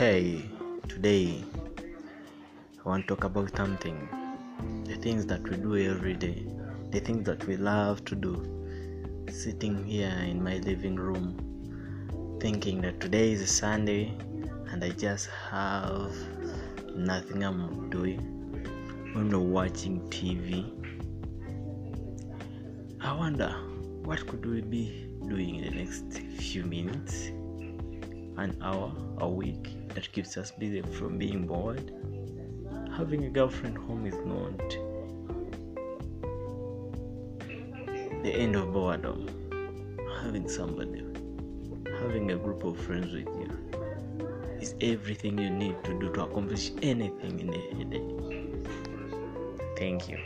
Hey, today I want to talk about something. The things that we do every day, the things that we love to do. Sitting here in my living room, thinking that today is Sunday and I just have nothing I'm doing. I'm not watching TV. I wonder what could we be doing in the next few minutes, an hour, a week that keeps us busy from being bored. Having a girlfriend home is not the end of boredom. Having somebody, having a group of friends with you is everything you need to do to accomplish anything in a day. Thank you.